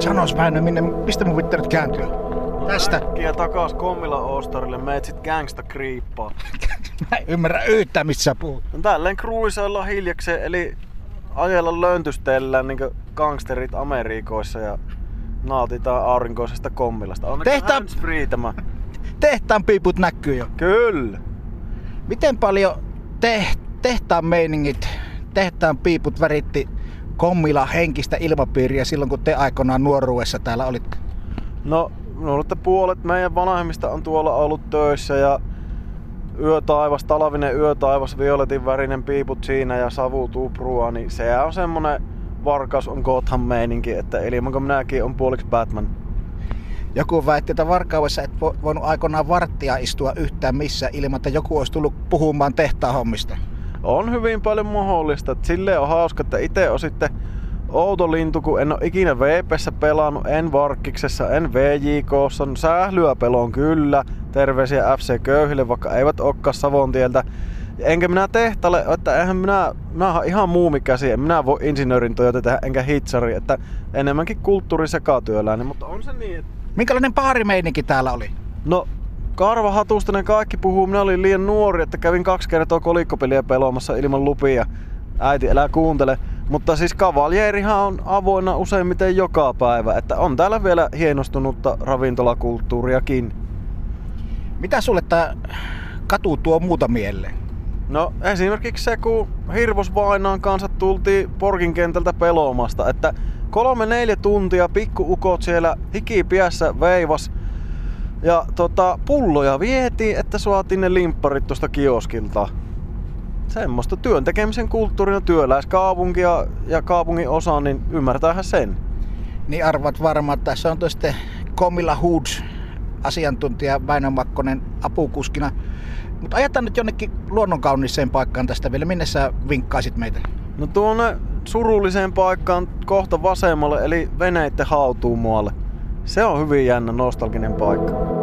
Sanos Väinö, minne, mistä mun pitää nyt kääntyä? Tästä. Äkkiä takas Kommila Ostarille, meet sit gangsta kriippaa. Mä en ymmärrä yhtään, missä sä puhut. No tälleen kruisailla hiljakseen, eli ajella löntystellään niin gangsterit Amerikoissa ja nautitaan aurinkoisesta kommilasta. On Tehtä- handsfree tämä. Tehtaan piiput näkyy jo. Kyllä. Miten paljon te, tehtaan meiningit, tehtaan piiput väritti kommila henkistä ilmapiiriä silloin, kun te aikoinaan nuoruudessa täällä olitte? No, luulen, että puolet meidän vanhemmista on tuolla ollut töissä ja yötaivas, talvinen yötaivas, violetin värinen piiput siinä ja savu tuprua, niin se on semmonen Varkaus on Gotham meininki, että ilman kun minäkin on puoliksi Batman. Joku väitti, että Varkaudessa et vo- voinut aikoinaan varttia istua yhtään missään ilman, että joku olisi tullut puhumaan tehtaan hommista. On hyvin paljon mahdollista. Silleen on hauska, että itse on sitten outo lintu, kun en ole ikinä VPssä pelannut, en Varkkiksessa, en VJKssa. No, sählyä pelon kyllä. Terveisiä FC Köyhille, vaikka eivät olekaan Savontieltä. Enkä minä tehtalle, että eihän minä, minä olen ihan muumikäsi, en minä voi insinöörin työtä tehdä, enkä hitsari, että enemmänkin kulttuurisekatyöläinen, mutta on se niin, että Minkälainen baarimeininki täällä oli? No, Karva Hatusta ne kaikki puhuu. Minä olin liian nuori, että kävin kaksi kertaa kolikkopeliä pelaamassa ilman lupia. Äiti, älä kuuntele. Mutta siis Cavalierihan on avoinna useimmiten joka päivä. Että on täällä vielä hienostunutta ravintolakulttuuriakin. Mitä sulle tää katu tuo muuta mieleen? No esimerkiksi se, kun Hirvosvainaan kanssa tultiin Porkin kentältä peloomasta, että kolme neljä tuntia pikkuukot siellä hikipiässä veivas ja tota, pulloja vietiin, että saatiin ne limpparit tuosta kioskilta. Semmoista työn tekemisen kulttuurina työläiskaupunki ja, ja kaupungin osa, niin ymmärtäähän sen. Niin arvat varmaan, että tässä on tuo sitten Komilla Hoods asiantuntija Väinö Makkonen apukuskina. Mutta ajetaan nyt jonnekin luonnonkauniiseen paikkaan tästä vielä. Minne sä vinkkaisit meitä? No tuonne surulliseen paikkaan kohta vasemmalle, eli veneitten hautuumoalle. Se on hyvin jännä nostalginen paikka.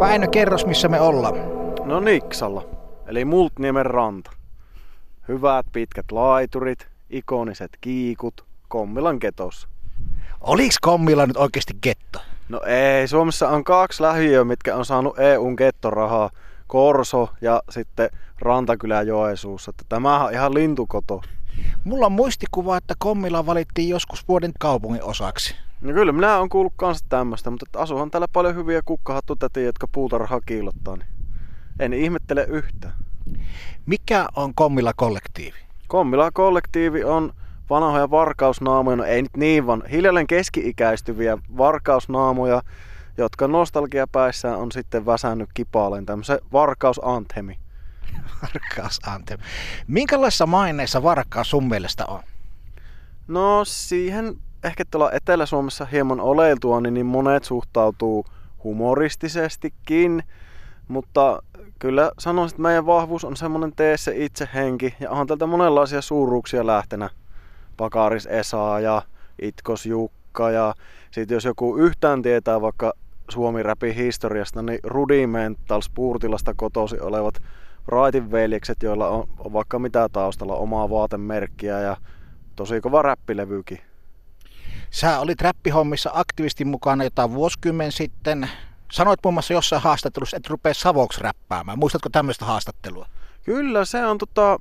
Väinö, kerros missä me ollaan. No Niksalla, eli Multniemen ranta. Hyvät pitkät laiturit, ikoniset kiikut, Kommilan ketossa. Oliks Kommilla nyt oikeasti getto? No ei, Suomessa on kaksi lähiöä, mitkä on saanut EUn kettorahaa. Korso ja sitten Rantakylä Joesuussa. Että tämähän on ihan lintukoto. Mulla on muistikuva, että Kommila valittiin joskus vuoden kaupungin osaksi. No kyllä, minä on kuullut kanssa tämmöistä, mutta että asuhan täällä paljon hyviä kukkahattutätiä, jotka puutarhaa kiilottaa, niin en ihmettele yhtään. Mikä on Kommila kollektiivi? Kommila kollektiivi on vanhoja varkausnaamoja, no ei nyt niin, vaan hiljalleen keski-ikäistyviä varkausnaamoja, jotka nostalgiapäissään on sitten väsännyt kipaaleen tämmöisen varkausanthemi. Varkaus Antem. Minkälaisessa maineessa Varkaus sun mielestä on? No siihen ehkä tuolla Etelä-Suomessa hieman oleiltua, niin, niin monet suhtautuu humoristisestikin, mutta kyllä sanoisin, että meidän vahvuus on semmoinen tee se itse henki, ja onhan tältä monenlaisia suuruuksia lähtenä. Pakaris Esa ja Itkos Jukka, ja sitten jos joku yhtään tietää vaikka Suomi Räpin historiasta, niin Rudimental Spurtilasta kotosi olevat Raitin veljekset, joilla on, on vaikka mitä taustalla, omaa vaatemerkkiä ja tosi kova räppilevykin. Sä olit räppihommissa aktiivisesti mukana jotain vuosikymmen sitten. Sanoit muun muassa jossain haastattelussa, että rupea savoksi räppäämään. Muistatko tämmöistä haastattelua? Kyllä, se on tota,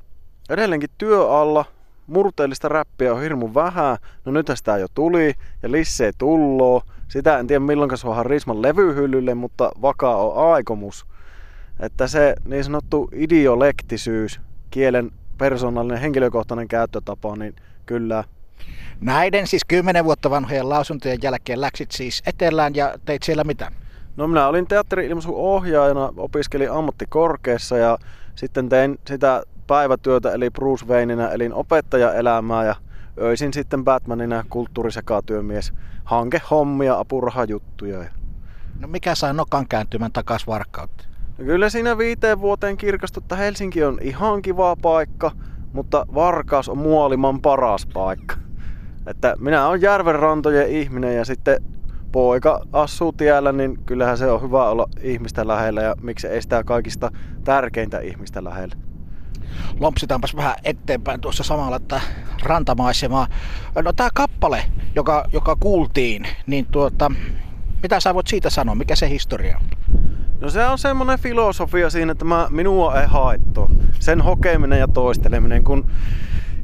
edelleenkin työ alla. Murteellista räppiä on hirmu vähän. No nyt sitä jo tuli ja lissee tulloo. Sitä en tiedä milloin suohan Risman levyhyllylle, mutta vakaa on aikomus. Että se niin sanottu idiolektisyys, kielen persoonallinen henkilökohtainen käyttötapa, niin kyllä Näiden siis kymmenen vuotta vanhojen lausuntojen jälkeen läksit siis etelään ja teit siellä mitä? No minä olin teatteri-ilmaisun ohjaajana, opiskelin ammattikorkeassa ja sitten tein sitä päivätyötä eli Bruce Wayneina, elin opettajaelämää ja öisin sitten Batmanina kulttuurisekatyömies, hankehommia, apurahajuttuja. No mikä sai nokan kääntymään takas Varkautta? No kyllä siinä viiteen vuoteen kirkastui, että Helsinki on ihan kiva paikka, mutta Varkaus on muoliman paras paikka. Että minä olen järvenrantojen ihminen ja sitten poika asuu tiellä, niin kyllähän se on hyvä olla ihmistä lähellä ja miksi ei sitä kaikista tärkeintä ihmistä lähellä. Lompsitaanpas vähän eteenpäin tuossa samalla tätä rantamaisemaa. No tämä kappale, joka, joka kuultiin, niin tuota, mitä sä voit siitä sanoa? Mikä se historia on? No se on semmoinen filosofia siinä, että mä, minua ei haettu. Sen hokeminen ja toisteleminen, kun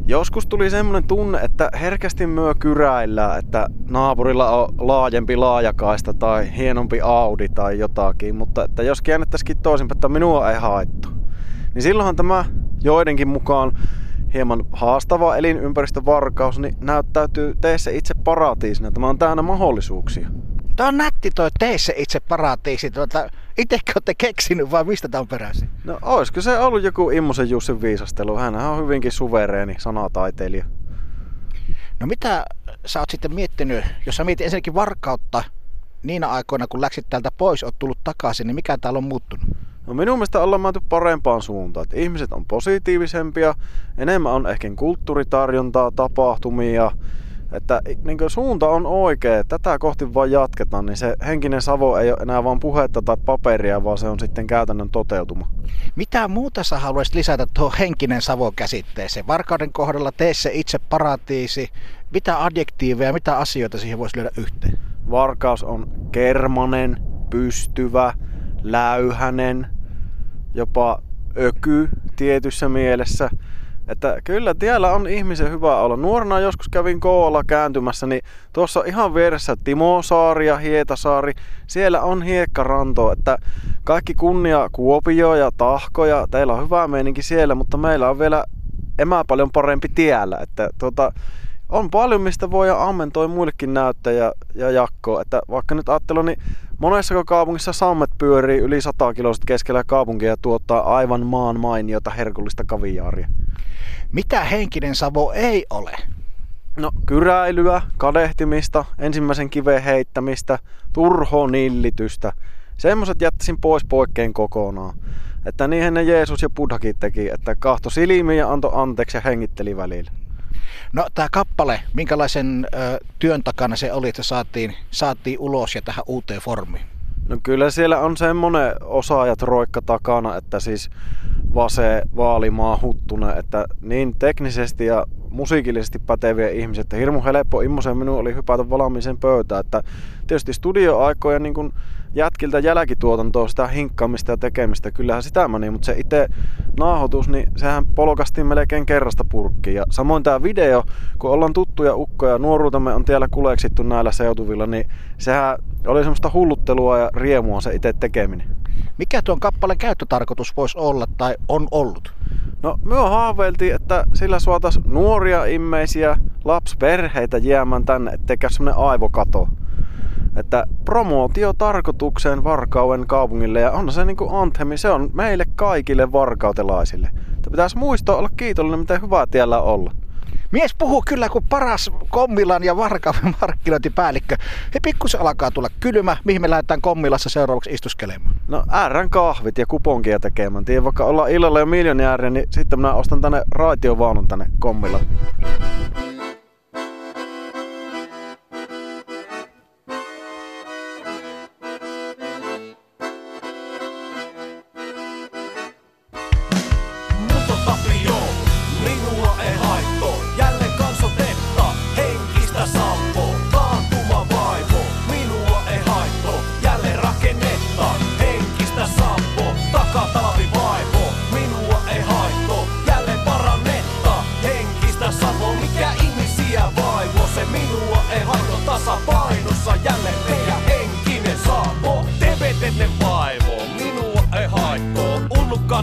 joskus tuli semmoinen tunne, että herkästi myö kyräillä, että naapurilla on laajempi laajakaista tai hienompi Audi tai jotakin, mutta että jos käännettäisikin toisinpäin, että minua ei haettu, niin silloinhan tämä joidenkin mukaan hieman haastava elinympäristövarkaus niin näyttäytyy teissä itse paratiisina. Tämä on täynnä mahdollisuuksia. Tämä on nätti toi teissä itse paratiisi. Tuota, itsekö olette keksinyt vai mistä tämä on peräisin? No olisiko se ollut joku Immosen Jussin viisastelu? Hän on hyvinkin suvereeni sanataiteilija. No mitä sä oot sitten miettinyt, jos sä mietit ensinnäkin varkautta niinä aikoina, kun läksit täältä pois, oot tullut takaisin, niin mikä täällä on muuttunut? No minun mielestä ollaan menty parempaan suuntaan. Että ihmiset on positiivisempia, enemmän on ehkä kulttuuritarjontaa, tapahtumia, että niin suunta on oikea, tätä kohti vaan jatketaan, niin se henkinen savo ei ole enää vain puhetta tai paperia, vaan se on sitten käytännön toteutuma. Mitä muuta sä haluaisit lisätä tuohon henkinen savo käsitteeseen? Varkauden kohdalla tee se itse paratiisi. Mitä adjektiiveja, mitä asioita siihen voisi lyödä yhteen? Varkaus on kermanen, pystyvä, läyhänen, jopa öky tietyssä mielessä. Että kyllä tiellä on ihmisen hyvä olla. Nuorena joskus kävin koolla kääntymässä, niin tuossa ihan vieressä Timosaari ja Hietasaari. Siellä on hiekkaranto, että kaikki kunnia Kuopio ja Tahko ja teillä on hyvä meininki siellä, mutta meillä on vielä emää paljon parempi tiellä. Että tuota, on paljon, mistä voi ammentoi muillekin näyttää ja, ja jakkoa. Että vaikka nyt ajattelen, niin monessa kaupungissa sammet pyörii yli 100 kilosta keskellä kaupunkia ja tuottaa aivan maan mainiota herkullista kaviaaria. Mitä henkinen savo ei ole? No kyräilyä, kadehtimista, ensimmäisen kiveen heittämistä, turhonillitystä. Semmoset jättäisin pois poikkeen kokonaan. Että niihin ne Jeesus ja Buddhakin teki, että kahto silmiin ja antoi anteeksi ja hengitteli välillä. No tämä kappale, minkälaisen ö, työn takana se oli, että saatiin, saatiin ulos ja tähän uuteen formiin? No kyllä siellä on semmonen osaajat roikka takana, että siis Vase, Vaalimaa, Huttunen, että niin teknisesti ja musiikillisesti päteviä ihmisiä, että hirmu helppo immosen minun oli hypätä valmiiseen pöytään, että tietysti studioaikoja niin kun jätkiltä jälkituotantoa, sitä hinkkaamista ja tekemistä, kyllähän sitä meni, mutta se itse naahotus, niin sehän polkastiin melkein kerrasta purkkiin. Ja samoin tämä video, kun ollaan tuttuja ukkoja, nuoruutemme on tiellä kuleksittu näillä seutuvilla, niin sehän oli semmoista hulluttelua ja riemua se itse tekeminen. Mikä tuon kappaleen käyttötarkoitus voisi olla tai on ollut? No, me haaveiltiin, että sillä suotas nuoria immeisiä lapsperheitä jäämään tänne, ettei semmonen aivokato. Että promootio tarkoitukseen Varkauden kaupungille ja on se niinku anthemi, se on meille kaikille varkautelaisille. Että pitäisi muistaa olla kiitollinen, miten hyvää tiellä olla. Mies puhuu kyllä kuin paras Kommilan ja Varkauden markkinointipäällikkö. He pikkusen alkaa tulla kylmä, mihin me lähdetään Kommilassa seuraavaksi istuskelemaan. No RN kahvit ja kuponkia tekemään. Tiedän, vaikka ollaan illalla jo miljonääriä, niin sitten minä ostan tänne raitiovaunun tänne Kommilla.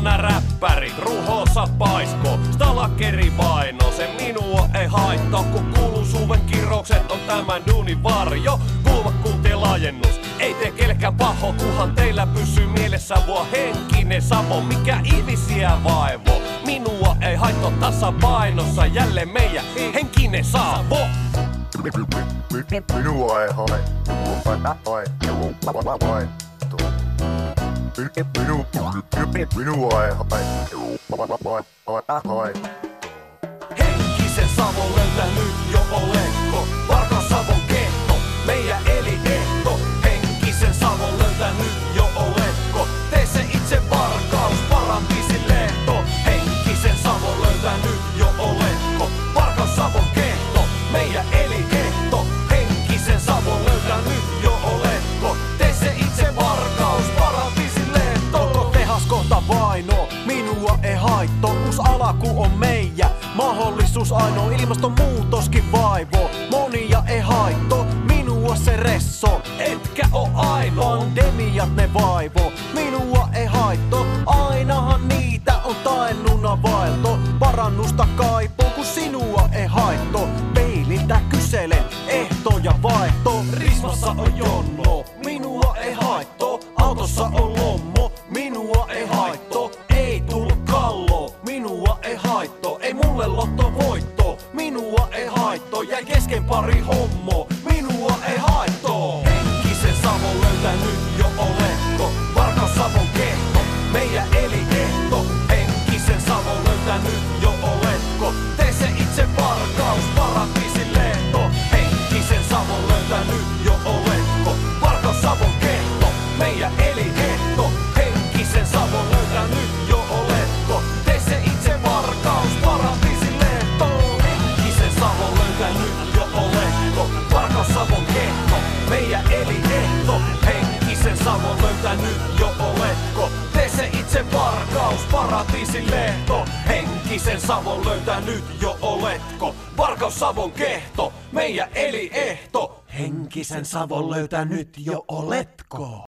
Mukana räppäri, ruhossa paisko, stalakeri vaino, se minua ei haittaa, kun kuuluu suven kirroukset on tämän duunin varjo, kulmakuntien laajennus, ei tee kelkään paho, kuhan teillä pysyy mielessä vuo henkinen savo, mikä ihmisiä vaivo, minua ei haittaa tasapainossa, jälleen meidän henkinen savo. Minua ei haittaa. Henkisen Savon löytänyt jo olekko, vaino, minua ei haitto. Uus alaku on meijä, mahdollisuus ainoa. Ilmastonmuutoskin vaivo, monia ei haitto. Minua se resso, etkä oo ainoa. Pandemiat ne vaivo, minua ei haitto. Ainahan niitä on taennuna vaelto, parannusta kaipo. Paratiisin lehto. Henkisen Savon löytänyt jo oletko. Varkaus Savon kehto, meidän eliehto. Henkisen savon löytänyt jo oletko?